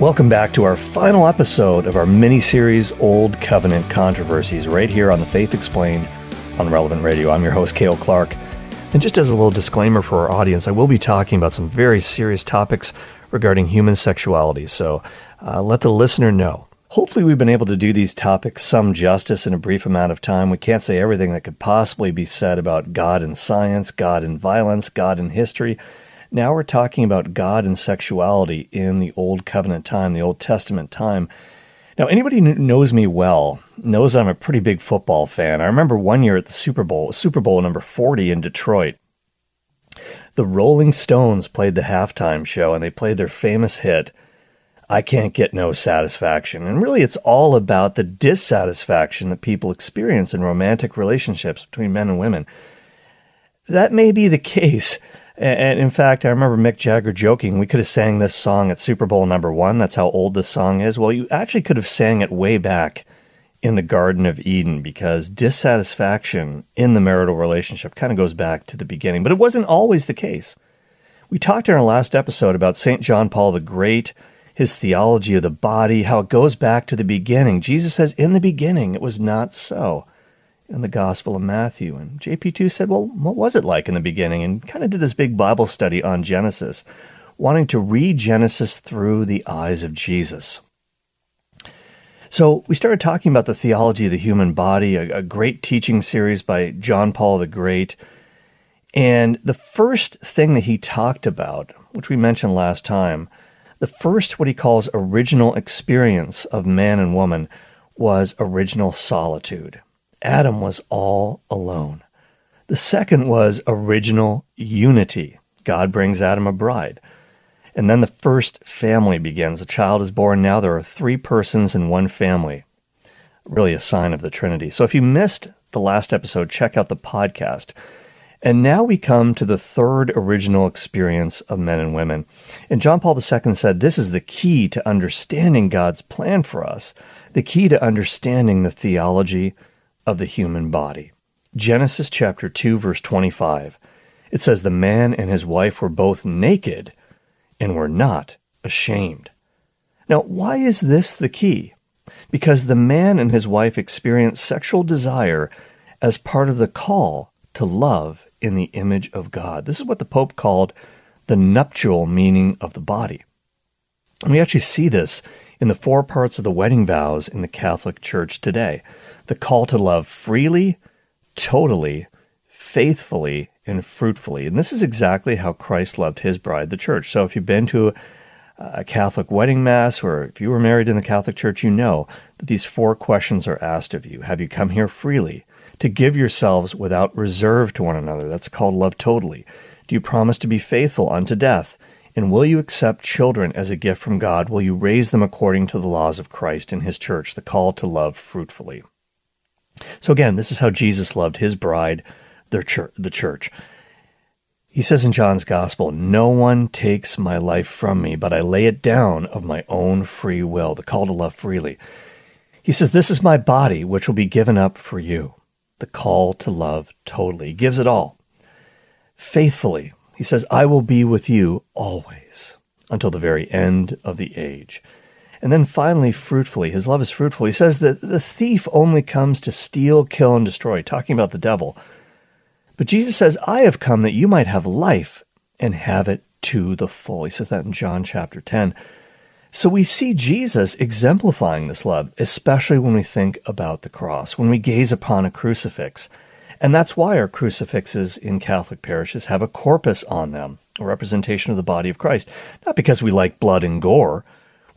Welcome back to our final episode of our mini series Old Covenant Controversies, right here on the Faith Explained on Relevant Radio. I'm your host, Cale Clark. And just as a little disclaimer for our audience, I will be talking about some very serious topics regarding human sexuality, so uh, let the listener know. Hopefully, we've been able to do these topics some justice in a brief amount of time. We can't say everything that could possibly be said about God and science, God and violence, God and history. Now we're talking about God and sexuality in the Old Covenant time, the Old Testament time. Now, anybody who knows me well knows I'm a pretty big football fan. I remember one year at the Super Bowl, Super Bowl number 40 in Detroit. The Rolling Stones played the halftime show and they played their famous hit, I can't get no satisfaction. And really, it's all about the dissatisfaction that people experience in romantic relationships between men and women. That may be the case. And in fact, I remember Mick Jagger joking, we could have sang this song at Super Bowl number one. That's how old this song is. Well, you actually could have sang it way back in the Garden of Eden because dissatisfaction in the marital relationship kind of goes back to the beginning. But it wasn't always the case. We talked in our last episode about St. John Paul the Great his theology of the body, how it goes back to the beginning. Jesus says, In the beginning, it was not so in the Gospel of Matthew. And JP2 said, Well, what was it like in the beginning? And kind of did this big Bible study on Genesis, wanting to read Genesis through the eyes of Jesus. So we started talking about the theology of the human body, a, a great teaching series by John Paul the Great. And the first thing that he talked about, which we mentioned last time, the first, what he calls original experience of man and woman, was original solitude. Adam was all alone. The second was original unity. God brings Adam a bride. And then the first family begins. A child is born. Now there are three persons in one family. Really a sign of the Trinity. So if you missed the last episode, check out the podcast. And now we come to the third original experience of men and women. And John Paul II said this is the key to understanding God's plan for us, the key to understanding the theology of the human body. Genesis chapter 2 verse 25. It says the man and his wife were both naked and were not ashamed. Now, why is this the key? Because the man and his wife experience sexual desire as part of the call to love in the image of God. This is what the Pope called the nuptial meaning of the body. We actually see this in the four parts of the wedding vows in the Catholic Church today the call to love freely, totally, faithfully, and fruitfully. And this is exactly how Christ loved his bride, the church. So if you've been to a Catholic wedding mass or if you were married in the Catholic Church, you know that these four questions are asked of you Have you come here freely? to give yourselves without reserve to one another. That's called love totally. Do you promise to be faithful unto death? And will you accept children as a gift from God? Will you raise them according to the laws of Christ and his church, the call to love fruitfully? So again, this is how Jesus loved his bride, the church. He says in John's Gospel, No one takes my life from me, but I lay it down of my own free will, the call to love freely. He says, This is my body, which will be given up for you the call to love totally. He gives it all. Faithfully, he says, I will be with you always until the very end of the age. And then finally, fruitfully, his love is fruitful. He says that the thief only comes to steal, kill, and destroy, talking about the devil. But Jesus says, I have come that you might have life and have it to the full. He says that in John chapter 10. So we see Jesus exemplifying this love, especially when we think about the cross, when we gaze upon a crucifix. And that's why our crucifixes in Catholic parishes have a corpus on them, a representation of the body of Christ. Not because we like blood and gore.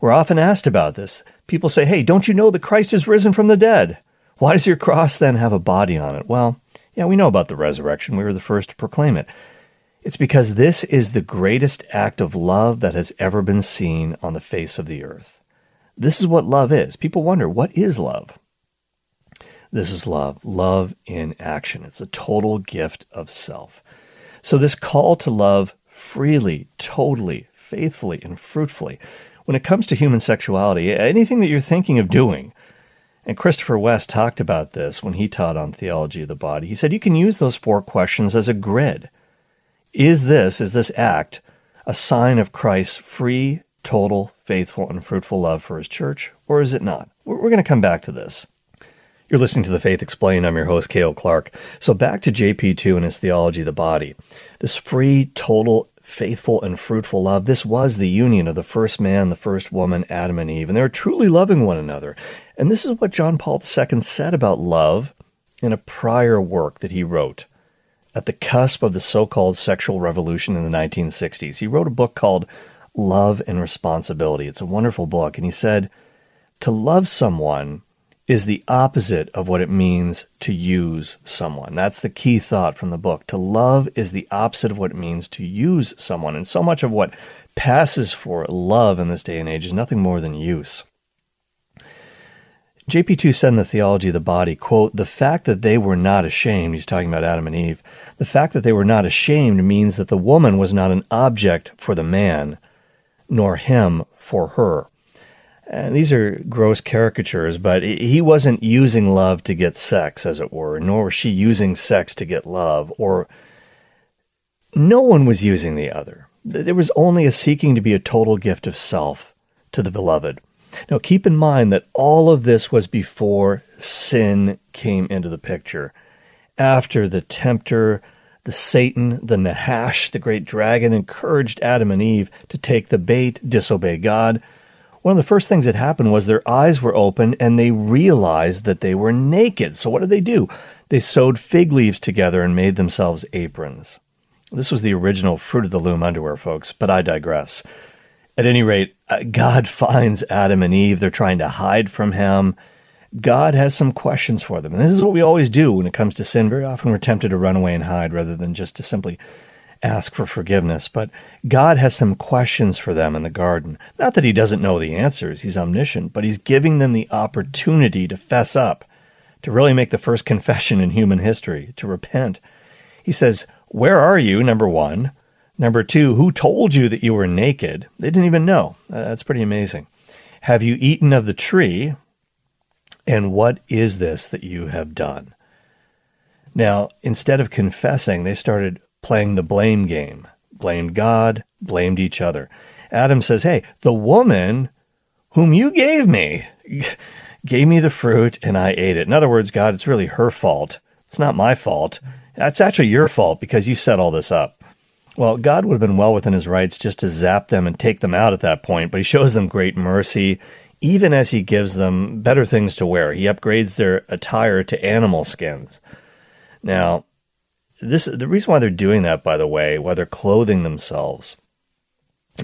We're often asked about this. People say, hey, don't you know that Christ is risen from the dead? Why does your cross then have a body on it? Well, yeah, we know about the resurrection. We were the first to proclaim it. It's because this is the greatest act of love that has ever been seen on the face of the earth. This is what love is. People wonder, what is love? This is love, love in action. It's a total gift of self. So, this call to love freely, totally, faithfully, and fruitfully, when it comes to human sexuality, anything that you're thinking of doing, and Christopher West talked about this when he taught on theology of the body. He said you can use those four questions as a grid is this, is this act, a sign of Christ's free, total, faithful, and fruitful love for his church, or is it not? We're, going to come back to this. You're listening to The Faith Explained. I'm your host, Cale Clark. So back to JP2 and his theology of the body. This free, total, faithful, and fruitful love, this was the union of the first man, the first woman, Adam and Eve, and they were truly loving one another. And this is what John Paul II said about love in a prior work that he wrote at the cusp of the so called sexual revolution in the 1960s. He wrote a book called Love and Responsibility. It's a wonderful book. And he said, To love someone is the opposite of what it means to use someone. That's the key thought from the book. To love is the opposite of what it means to use someone. And so much of what passes for love in this day and age is nothing more than use. JP2 said in the Theology of the Body, quote, the fact that they were not ashamed, he's talking about Adam and Eve, the fact that they were not ashamed means that the woman was not an object for the man, nor him for her. And these are gross caricatures, but he wasn't using love to get sex, as it were, nor was she using sex to get love, or no one was using the other. There was only a seeking to be a total gift of self to the beloved. Now, keep in mind that all of this was before sin came into the picture. After the tempter, the Satan, the Nahash, the great dragon, encouraged Adam and Eve to take the bait, disobey God, one of the first things that happened was their eyes were open and they realized that they were naked. So, what did they do? They sewed fig leaves together and made themselves aprons. This was the original Fruit of the Loom underwear, folks, but I digress. At any rate, uh, God finds Adam and Eve. They're trying to hide from him. God has some questions for them. And this is what we always do when it comes to sin. Very often we're tempted to run away and hide rather than just to simply ask for forgiveness. But God has some questions for them in the garden. Not that He doesn't know the answers, He's omniscient, but He's giving them the opportunity to fess up, to really make the first confession in human history, to repent. He says, Where are you? Number one. Number two, who told you that you were naked? They didn't even know. Uh, that's pretty amazing. Have you eaten of the tree? And what is this that you have done? Now, instead of confessing, they started playing the blame game, blamed God, blamed each other. Adam says, Hey, the woman whom you gave me gave me the fruit and I ate it. In other words, God, it's really her fault. It's not my fault. That's actually your fault because you set all this up. Well, God would have been well within his rights just to zap them and take them out at that point, but he shows them great mercy, even as he gives them better things to wear. He upgrades their attire to animal skins. Now, this the reason why they're doing that, by the way, why they're clothing themselves,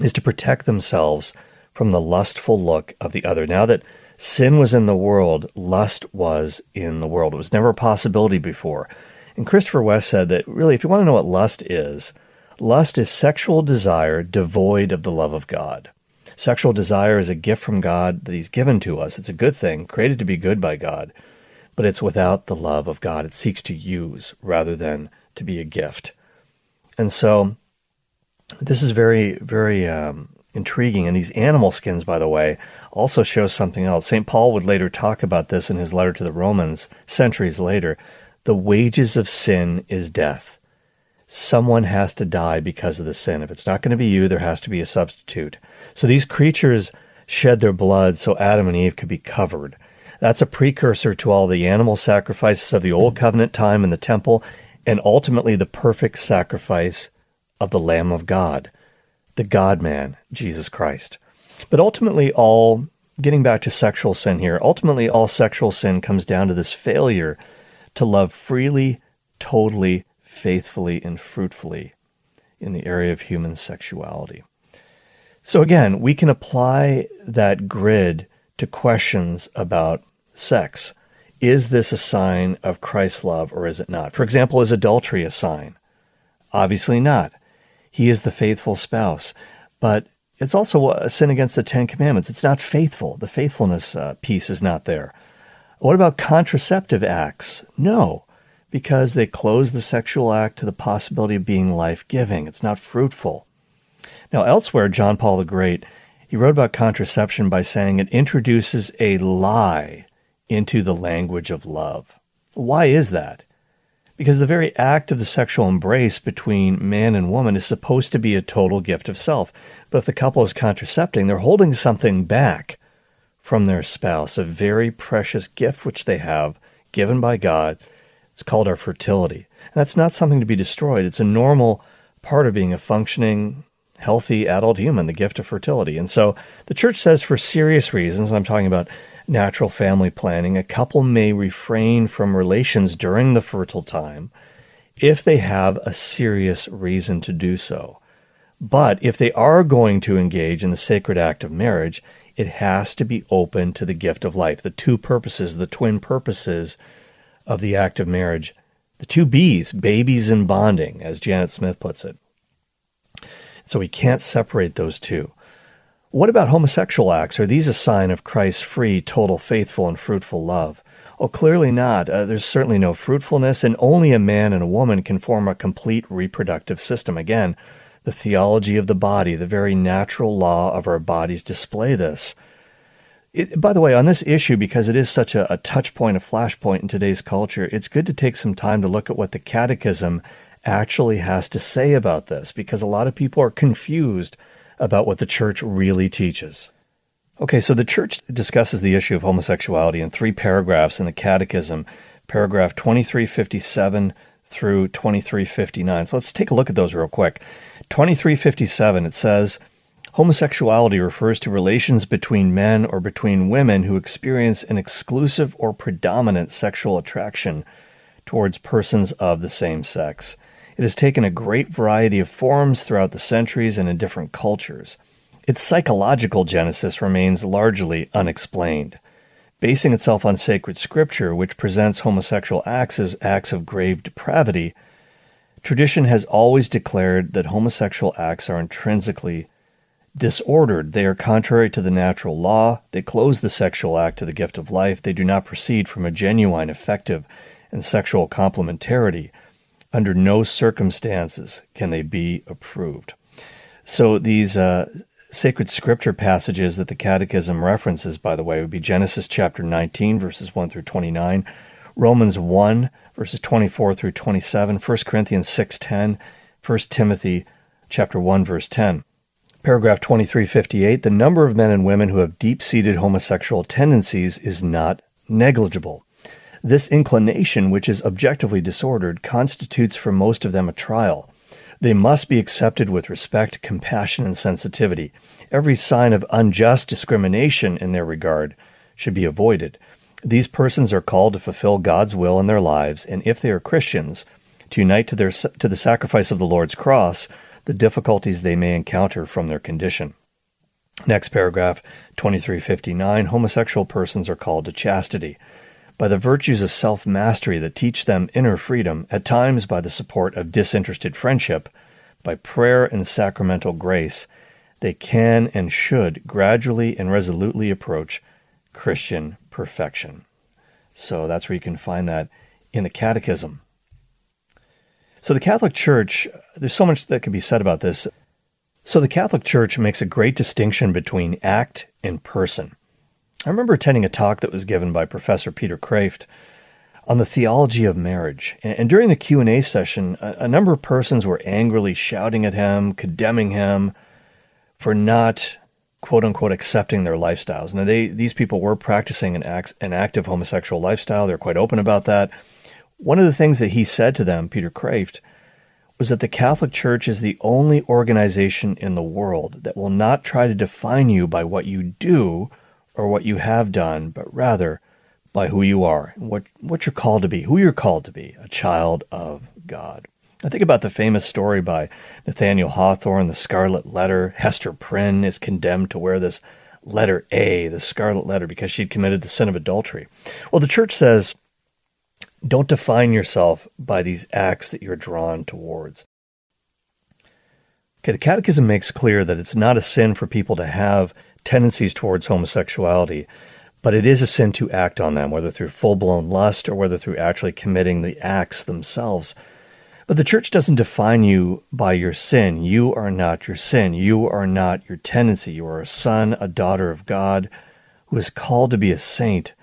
is to protect themselves from the lustful look of the other. Now that sin was in the world, lust was in the world. It was never a possibility before. And Christopher West said that really, if you want to know what lust is, lust is sexual desire devoid of the love of God. Sexual desire is a gift from God that He's given to us. It's a good thing, created to be good by God, but it's without the love of God. It seeks to use rather than to be a gift. And so this is very, very um, intriguing. And these animal skins, by the way, also show something else. St. Paul would later talk about this in his letter to the Romans centuries later. The wages of sin is death. Someone has to die because of the sin. If it's not going to be you, there has to be a substitute. So these creatures shed their blood so Adam and Eve could be covered. That's a precursor to all the animal sacrifices of the Old Covenant time in the temple and ultimately the perfect sacrifice of the Lamb of God, the God man, Jesus Christ. But ultimately, all, getting back to sexual sin here, ultimately, all sexual sin comes down to this failure to love freely, totally, faithfully, and fruitfully in the area of human sexuality. So, again, we can apply that grid to questions about sex. Is this a sign of Christ's love or is it not? For example, is adultery a sign? Obviously not. He is the faithful spouse. But it's also a sin against the Ten Commandments. It's not faithful. The faithfulness uh, piece is not there. What about contraceptive acts? No, because they close the sexual act to the possibility of being life giving. It's not fruitful. Now, elsewhere, John Paul the Great, he wrote about contraception by saying it introduces a lie into the language of love. Why is that? Because the very act of the sexual embrace between man and woman is supposed to be a total gift of self. But if the couple is contracepting, they're holding something back from their spouse, a very precious gift which they have given by God. It's called our fertility. And that's not something to be destroyed. It's a normal part of being a functioning, healthy adult human, the gift of fertility. And so the church says for serious reasons, I'm talking about natural family planning, a couple may refrain from relations during the fertile time if they have a serious reason to do so. But if they are going to engage in the sacred act of marriage, it has to be open to the gift of life, the two purposes, the twin purposes of the act of marriage, the two B's, babies and bonding, as Janet Smith puts it. So we can't separate those two. What about homosexual acts? Are these a sign of Christ's free, total, faithful, and fruitful love? Oh, clearly not. Uh, there's certainly no fruitfulness, and only a man and a woman can form a complete reproductive system. Again, the theology of the body, the very natural law of our bodies display this. It, by the way, on this issue, because it is such a, a touch point, a flashpoint in today's culture, it's good to take some time to look at what the Catechism actually has to say about this, because a lot of people are confused about what the church really teaches. Okay, so the church discusses the issue of homosexuality in three paragraphs in the Catechism, paragraph 2357 through 2359. So let's take a look at those real quick. 2357, it says, Homosexuality refers to relations between men or between women who experience an exclusive or predominant sexual attraction towards persons of the same sex. It has taken a great variety of forms throughout the centuries and in different cultures. Its psychological genesis remains largely unexplained. Basing itself on sacred scripture, which presents homosexual acts as acts of grave depravity, tradition has always declared that homosexual acts are intrinsically disordered. They are contrary to the natural law. They close the sexual act to the gift of life. They do not proceed from a genuine, affective, and sexual complementarity. Under no circumstances can they be approved. So these uh, sacred scripture passages that the Catechism references, by the way, would be Genesis chapter 19, verses 1 through 29, Romans 1, verses 24 through 27, 1 Corinthians 6.10, 1 Timothy chapter 1, verse 10. Paragraph 2358, the number of men and women who have deep-seated homosexual tendencies is not negligible. This inclination, which is objectively disordered, constitutes for most of them a trial. They must be accepted with respect, compassion, and sensitivity. Every sign of unjust discrimination in their regard should be avoided. These persons are called to fulfill God's will in their lives, and if they are Christians, to unite to, their, to the sacrifice of the Lord's cross the difficulties they may encounter from their condition. Next paragraph, 2359 homosexual persons are called to chastity by the virtues of self mastery that teach them inner freedom, at times by the support of disinterested friendship, by prayer and sacramental grace, they can and should gradually and resolutely approach Christian perfection. So that's where you can find that in the Catechism. So the Catholic Church, there's so much that can be said about this. So the Catholic Church makes a great distinction between act and person. I remember attending a talk that was given by Professor Peter Kreeft on the theology of marriage. And during the Q&A session, a, number of persons were angrily shouting at him, condemning him for not quote unquote accepting their lifestyles. Now they these people were practicing an act, an active homosexual lifestyle. They're quite open about that. One of the things that he said to them, Peter Kreeft, was that the Catholic Church is the only organization in the world that will not try to define you by what you do or what you have done, but rather by who you are, what, what you're called to be, who you're called to be, a child of God. I think about the famous story by Nathaniel Hawthorne, the Scarlet Letter. Hester Prynne is condemned to wear this letter A, the scarlet letter, because she'd committed the sin of adultery. Well, the church says, don't define yourself by these acts that you're drawn towards. Okay, the Catechism makes clear that it's not a sin for people to have tendencies towards homosexuality, but it is a sin to act on them, whether through full blown lust or whether through actually committing the acts themselves. But the church doesn't define you by your sin. You are not your sin. You are not your tendency. You are a son, a daughter of God who is called to be a saint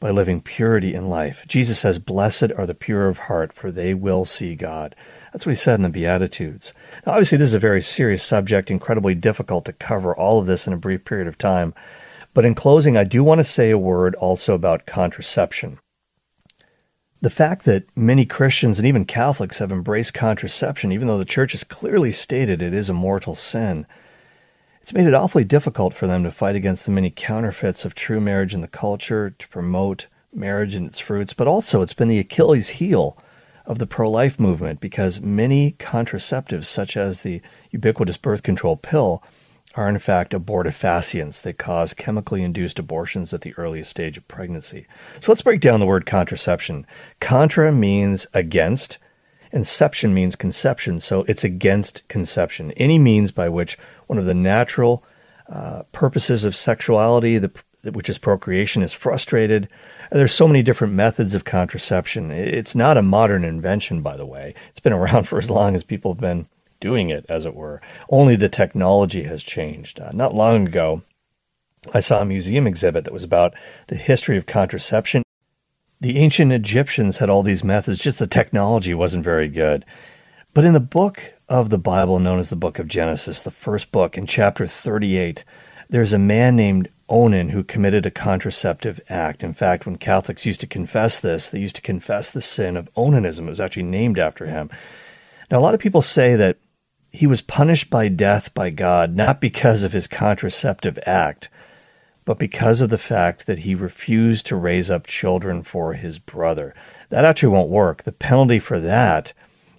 by living purity in life. Jesus says, Blessed are the pure of heart, for they will see God. That's what he said in the Beatitudes. Now, obviously, this is a very serious subject, incredibly difficult to cover all of this in a brief period of time. But in closing, I do want to say a word also about contraception. The fact that many Christians and even Catholics have embraced contraception, even though the church has clearly stated it is a mortal sin, it's made it awfully difficult for them to fight against the many counterfeits of true marriage in the culture, to promote marriage and its fruits, but also it's been the Achilles heel of the pro life movement because many contraceptives, such as the ubiquitous birth control pill, are in fact abortifacients. that cause chemically induced abortions at the earliest stage of pregnancy. So let's break down the word contraception. Contra means against, Inception means conception, so it's against conception. Any means by which one of the natural uh, purposes of sexuality, the, which is procreation, is frustrated. There's so many different methods of contraception. It's not a modern invention, by the way. It's been around for as long as people have been doing it, as it were. Only the technology has changed. Uh, not long ago, I saw a museum exhibit that was about the history of contraception the ancient Egyptians had all these methods, just the technology wasn't very good. But in the book of the Bible, known as the book of Genesis, the first book, in chapter 38, there's a man named Onan who committed a contraceptive act. In fact, when Catholics used to confess this, they used to confess the sin of onanism. It was actually named after him. Now, a lot of people say that he was punished by death by God, not because of his contraceptive act, but because of the fact that he refused to raise up children for his brother. That actually won't work. The penalty for that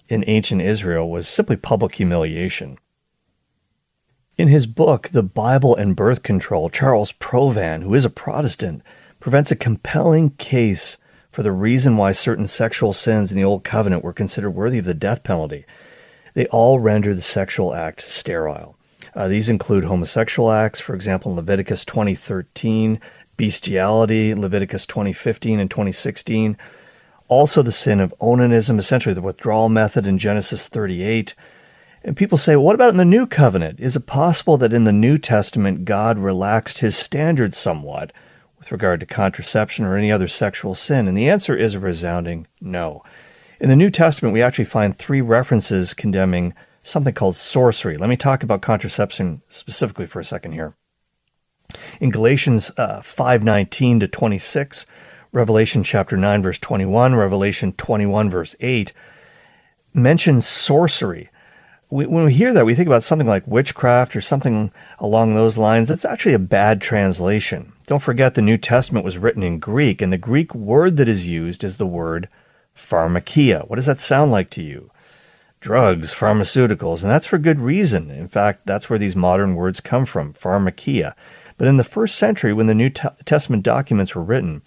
in ancient Israel was simply public humiliation. In his book, The Bible and Birth Control, Charles Provan, who is a Protestant, presents a compelling case for the reason why certain sexual sins in the Old Covenant were considered worthy of the death penalty. They all render the sexual act sterile. Uh, these include homosexual acts, for example, in Leviticus 2013, bestiality, Leviticus 2015 and 2016. Also, the sin of onanism, essentially the withdrawal method in Genesis 38. And people say, well, what about in the New Covenant? Is it possible that in the New Testament God relaxed his standards somewhat with regard to contraception or any other sexual sin? And the answer is a resounding no. In the New Testament, we actually find three references condemning something called sorcery. Let me talk about contraception specifically for a second here. In Galatians uh, 5:19 to 26, Revelation chapter 9 verse 21, Revelation 21 verse 8 mentions sorcery. We, when we hear that, we think about something like witchcraft or something along those lines. That's actually a bad translation. Don't forget the New Testament was written in Greek, and the Greek word that is used is the word pharmakia. What does that sound like to you? drugs, pharmaceuticals, and that's for good reason. In fact, that's where these modern words come from, pharmakia. But in the first century, when the New Testament documents were written,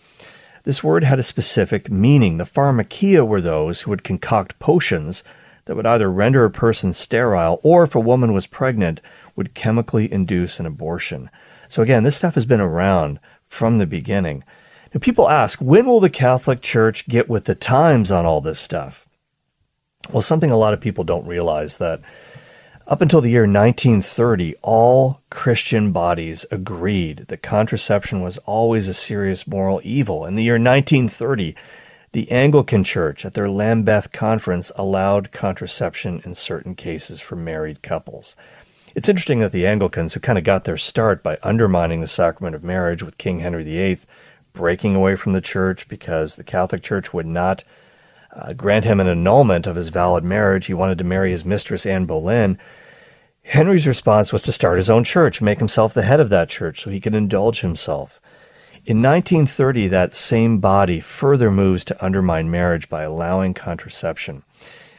this word had a specific meaning. The pharmakia were those who would concoct potions that would either render a person sterile or, if a woman was pregnant, would chemically induce an abortion. So, again, this stuff has been around from the beginning. Now, people ask, when will the Catholic Church get with the times on all this stuff? Well, something a lot of people don't realize that up until the year 1930, all Christian bodies agreed that contraception was always a serious moral evil. In the year 1930, the Anglican Church at their Lambeth conference allowed contraception in certain cases for married couples. It's interesting that the Anglicans, who kind of got their start by undermining the sacrament of marriage with King Henry VIII, breaking away from the church because the Catholic Church would not uh, grant him an annulment of his valid marriage. He wanted to marry his mistress, Anne Boleyn. Henry's response was to start his own church, make himself the head of that church so he could indulge himself. In 1930, that same body further moves to undermine marriage by allowing contraception.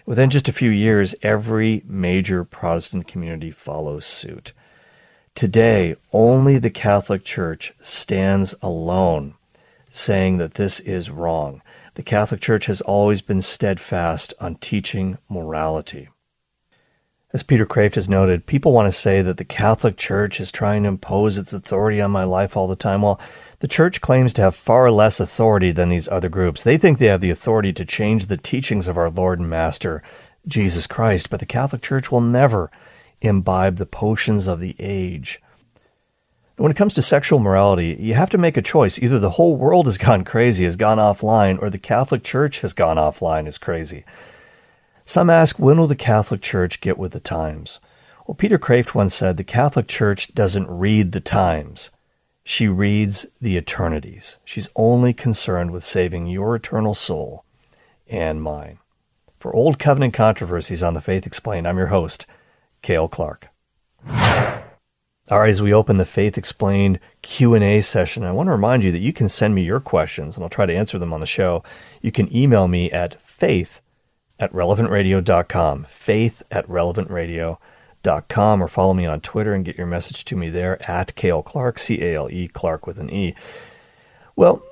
Within just a few years, every major Protestant community follows suit. Today, only the Catholic Church stands alone saying that this is wrong. The Catholic Church has always been steadfast on teaching morality. As Peter Kreeft has noted, people want to say that the Catholic Church is trying to impose its authority on my life all the time. Well, the Church claims to have far less authority than these other groups. They think they have the authority to change the teachings of our Lord and Master, Jesus Christ, but the Catholic Church will never imbibe the potions of the age. When it comes to sexual morality, you have to make a choice. Either the whole world has gone crazy, has gone offline, or the Catholic Church has gone offline, is crazy. Some ask, when will the Catholic Church get with the times? Well, Peter Kreeft once said, the Catholic Church doesn't read the times. She reads the eternities. She's only concerned with saving your eternal soul and mine. For Old Covenant Controversies on the Faith Explained, I'm your host, Cale Clark. All right, as we open the Faith Explained Q&A session, I want to remind you that you can send me your questions and I'll try to answer them on the show. You can email me at faith at relevantradio.com, faith at relevantradio.com, or follow me on Twitter and get your message to me there at Cale Clark, C A L E, Clark with an E. Well,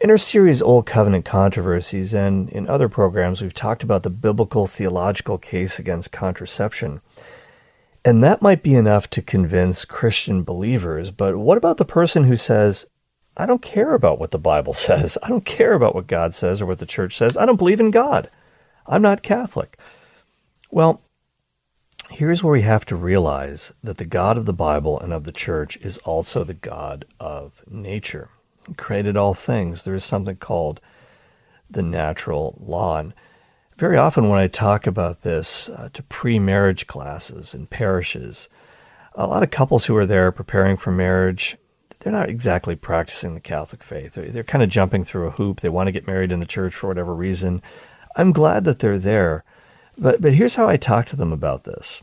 in our series Old Covenant Controversies and in other programs, we've talked about the biblical theological case against contraception. And that might be enough to convince Christian believers, but what about the person who says, I don't care about what the Bible says. I don't care about what God says or what the church says. I don't believe in God. I'm not Catholic. Well, here's where we have to realize that the God of the Bible and of the church is also the God of nature. He created all things. There is something called the natural law. And very often, when I talk about this uh, to pre marriage classes in parishes, a lot of couples who are there preparing for marriage, they're not exactly practicing the Catholic faith. They're, they're kind of jumping through a hoop. They want to get married in the church for whatever reason. I'm glad that they're there. But, but here's how I talk to them about this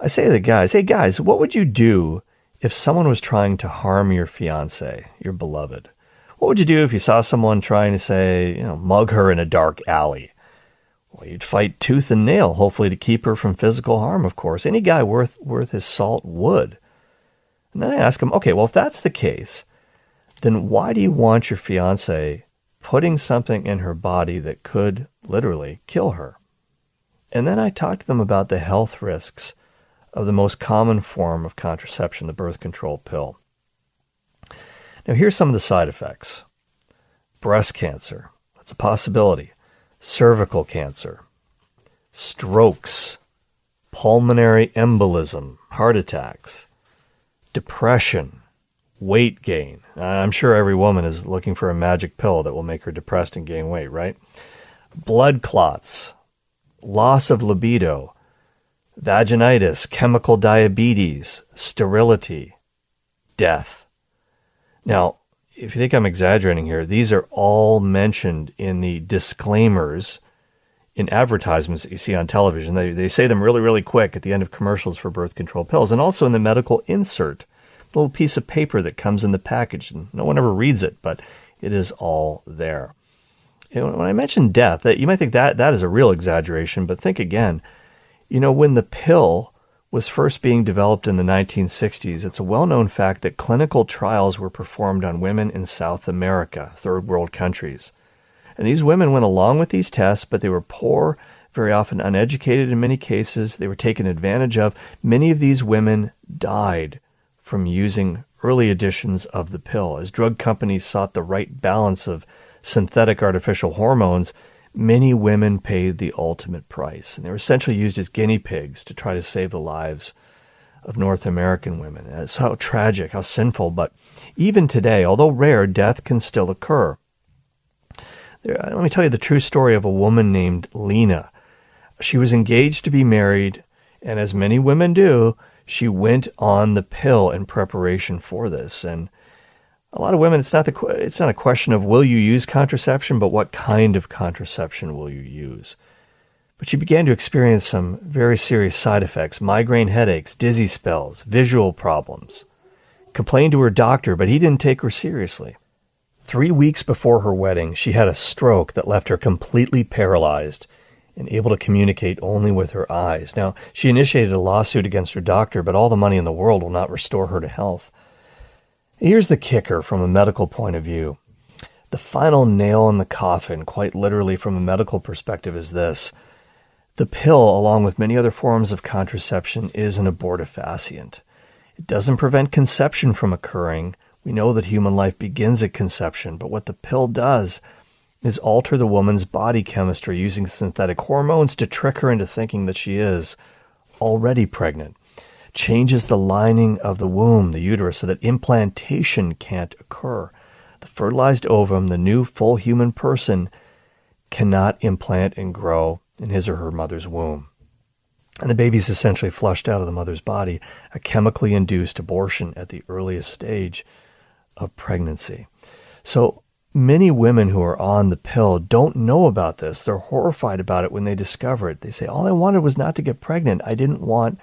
I say to the guys, hey, guys, what would you do if someone was trying to harm your fiance, your beloved? What would you do if you saw someone trying to say, you know, mug her in a dark alley? Well, you'd fight tooth and nail, hopefully to keep her from physical harm, of course. Any guy worth worth his salt would. And then I ask him, okay, well, if that's the case, then why do you want your fiance putting something in her body that could literally kill her? And then I talked to them about the health risks of the most common form of contraception, the birth control pill. Now, here's some of the side effects breast cancer, that's a possibility cervical cancer, strokes, pulmonary embolism, heart attacks, depression, weight gain. I'm sure every woman is looking for a magic pill that will make her depressed and gain weight, right? Blood clots, loss of libido, vaginitis, chemical diabetes, sterility, death. Now, if you think I'm exaggerating here, these are all mentioned in the disclaimers in advertisements that you see on television. They, they say them really, really quick at the end of commercials for birth control pills, and also in the medical insert, little piece of paper that comes in the package. And no one ever reads it, but it is all there. Know, when I mention death, that you might think that that is a real exaggeration, but think again. You know, when the pill was first being developed in the 1960s, it's a well known fact that clinical trials were performed on women in South America, third world countries. And these women went along with these tests, but they were poor, very often uneducated in many cases. They were taken advantage of. Many of these women died from using early editions of the pill. As drug companies sought the right balance of synthetic artificial hormones, many women paid the ultimate price, and they were essentially used as guinea pigs to try to save the lives of North American women. It's how tragic, how sinful, but even today, although rare, death can still occur. There, uh, let me tell you the true story of a woman named Lena. She was engaged to be married, and as many women do, she went on the pill in preparation for this. And a lot of women, it's not the it's not a question of will you use contraception, but what kind of contraception will you use. But she began to experience some very serious side effects: migraine headaches, dizzy spells, visual problems. Complained to her doctor, but he didn't take her seriously. Three weeks before her wedding, she had a stroke that left her completely paralyzed and able to communicate only with her eyes. Now, she initiated a lawsuit against her doctor, but all the money in the world will not restore her to health. Here's the kicker from a medical point of view. The final nail in the coffin, quite literally from a medical perspective, is this. The pill, along with many other forms of contraception, is an abortifacient. It doesn't prevent conception from occurring. We know that human life begins at conception, but what the pill does is alter the woman's body chemistry using synthetic hormones to trick her into thinking that she is already pregnant changes the lining of the womb, the uterus, so that implantation can't occur. The fertilized ovum, the new full human person, cannot implant and grow in his or her mother's womb. And the baby is essentially flushed out of the mother's body, a chemically induced abortion at the earliest stage of pregnancy. So many women who are on the pill don't know about this. They're horrified about it when they discover it. They say, All I wanted was not to get pregnant. I didn't want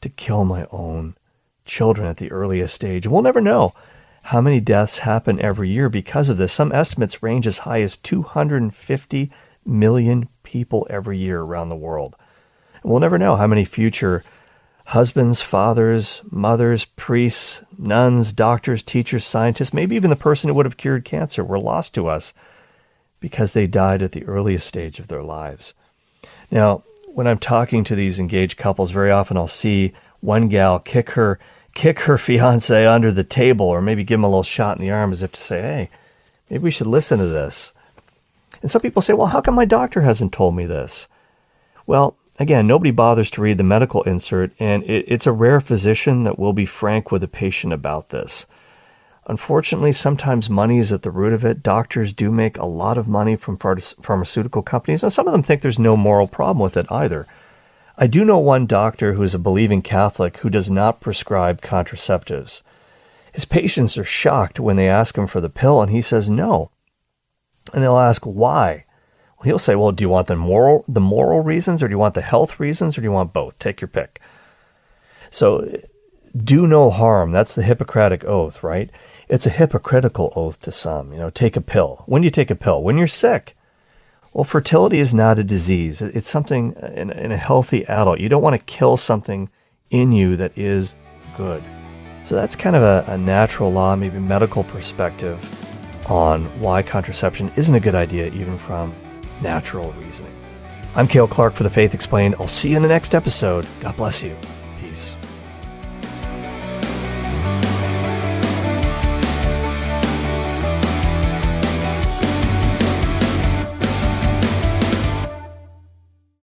to kill my own children at the earliest stage. We'll never know how many deaths happen every year because of this. Some estimates range as high as 250 million people every year around the world. We'll never know how many future husbands, fathers, mothers, priests, nuns, doctors, teachers, scientists, maybe even the person who would have cured cancer were lost to us because they died at the earliest stage of their lives. Now, when I'm talking to these engaged couples, very often I'll see one gal kick her kick her fiance under the table or maybe give him a little shot in the arm as if to say, "Hey, maybe we should listen to this." And some people say, "Well, how come my doctor hasn't told me this?" Well, Again, nobody bothers to read the medical insert, and it, it's a rare physician that will be frank with a patient about this. Unfortunately, sometimes money is at the root of it. Doctors do make a lot of money from pharmaceutical companies, and some of them think there's no moral problem with it either. I do know one doctor who is a believing Catholic who does not prescribe contraceptives. His patients are shocked when they ask him for the pill, and he says no. And they'll ask why he'll say, "Well, do you want the moral the moral reasons, or do you want the health reasons, or do you want both? Take your pick." So, do no harm. That's the Hippocratic oath, right? It's a hypocritical oath to some. You know, take a pill. When do you take a pill? When you're sick. Well, fertility is not a disease. It's something uh, in, in a healthy adult. You don't want to kill something in you that is good. So that's kind of a, a natural law, maybe medical perspective on why contraception isn't a good idea, even from natural reasoning. I'm Cale Clark for The Faith Explained. I'll see you in the next episode. God bless you.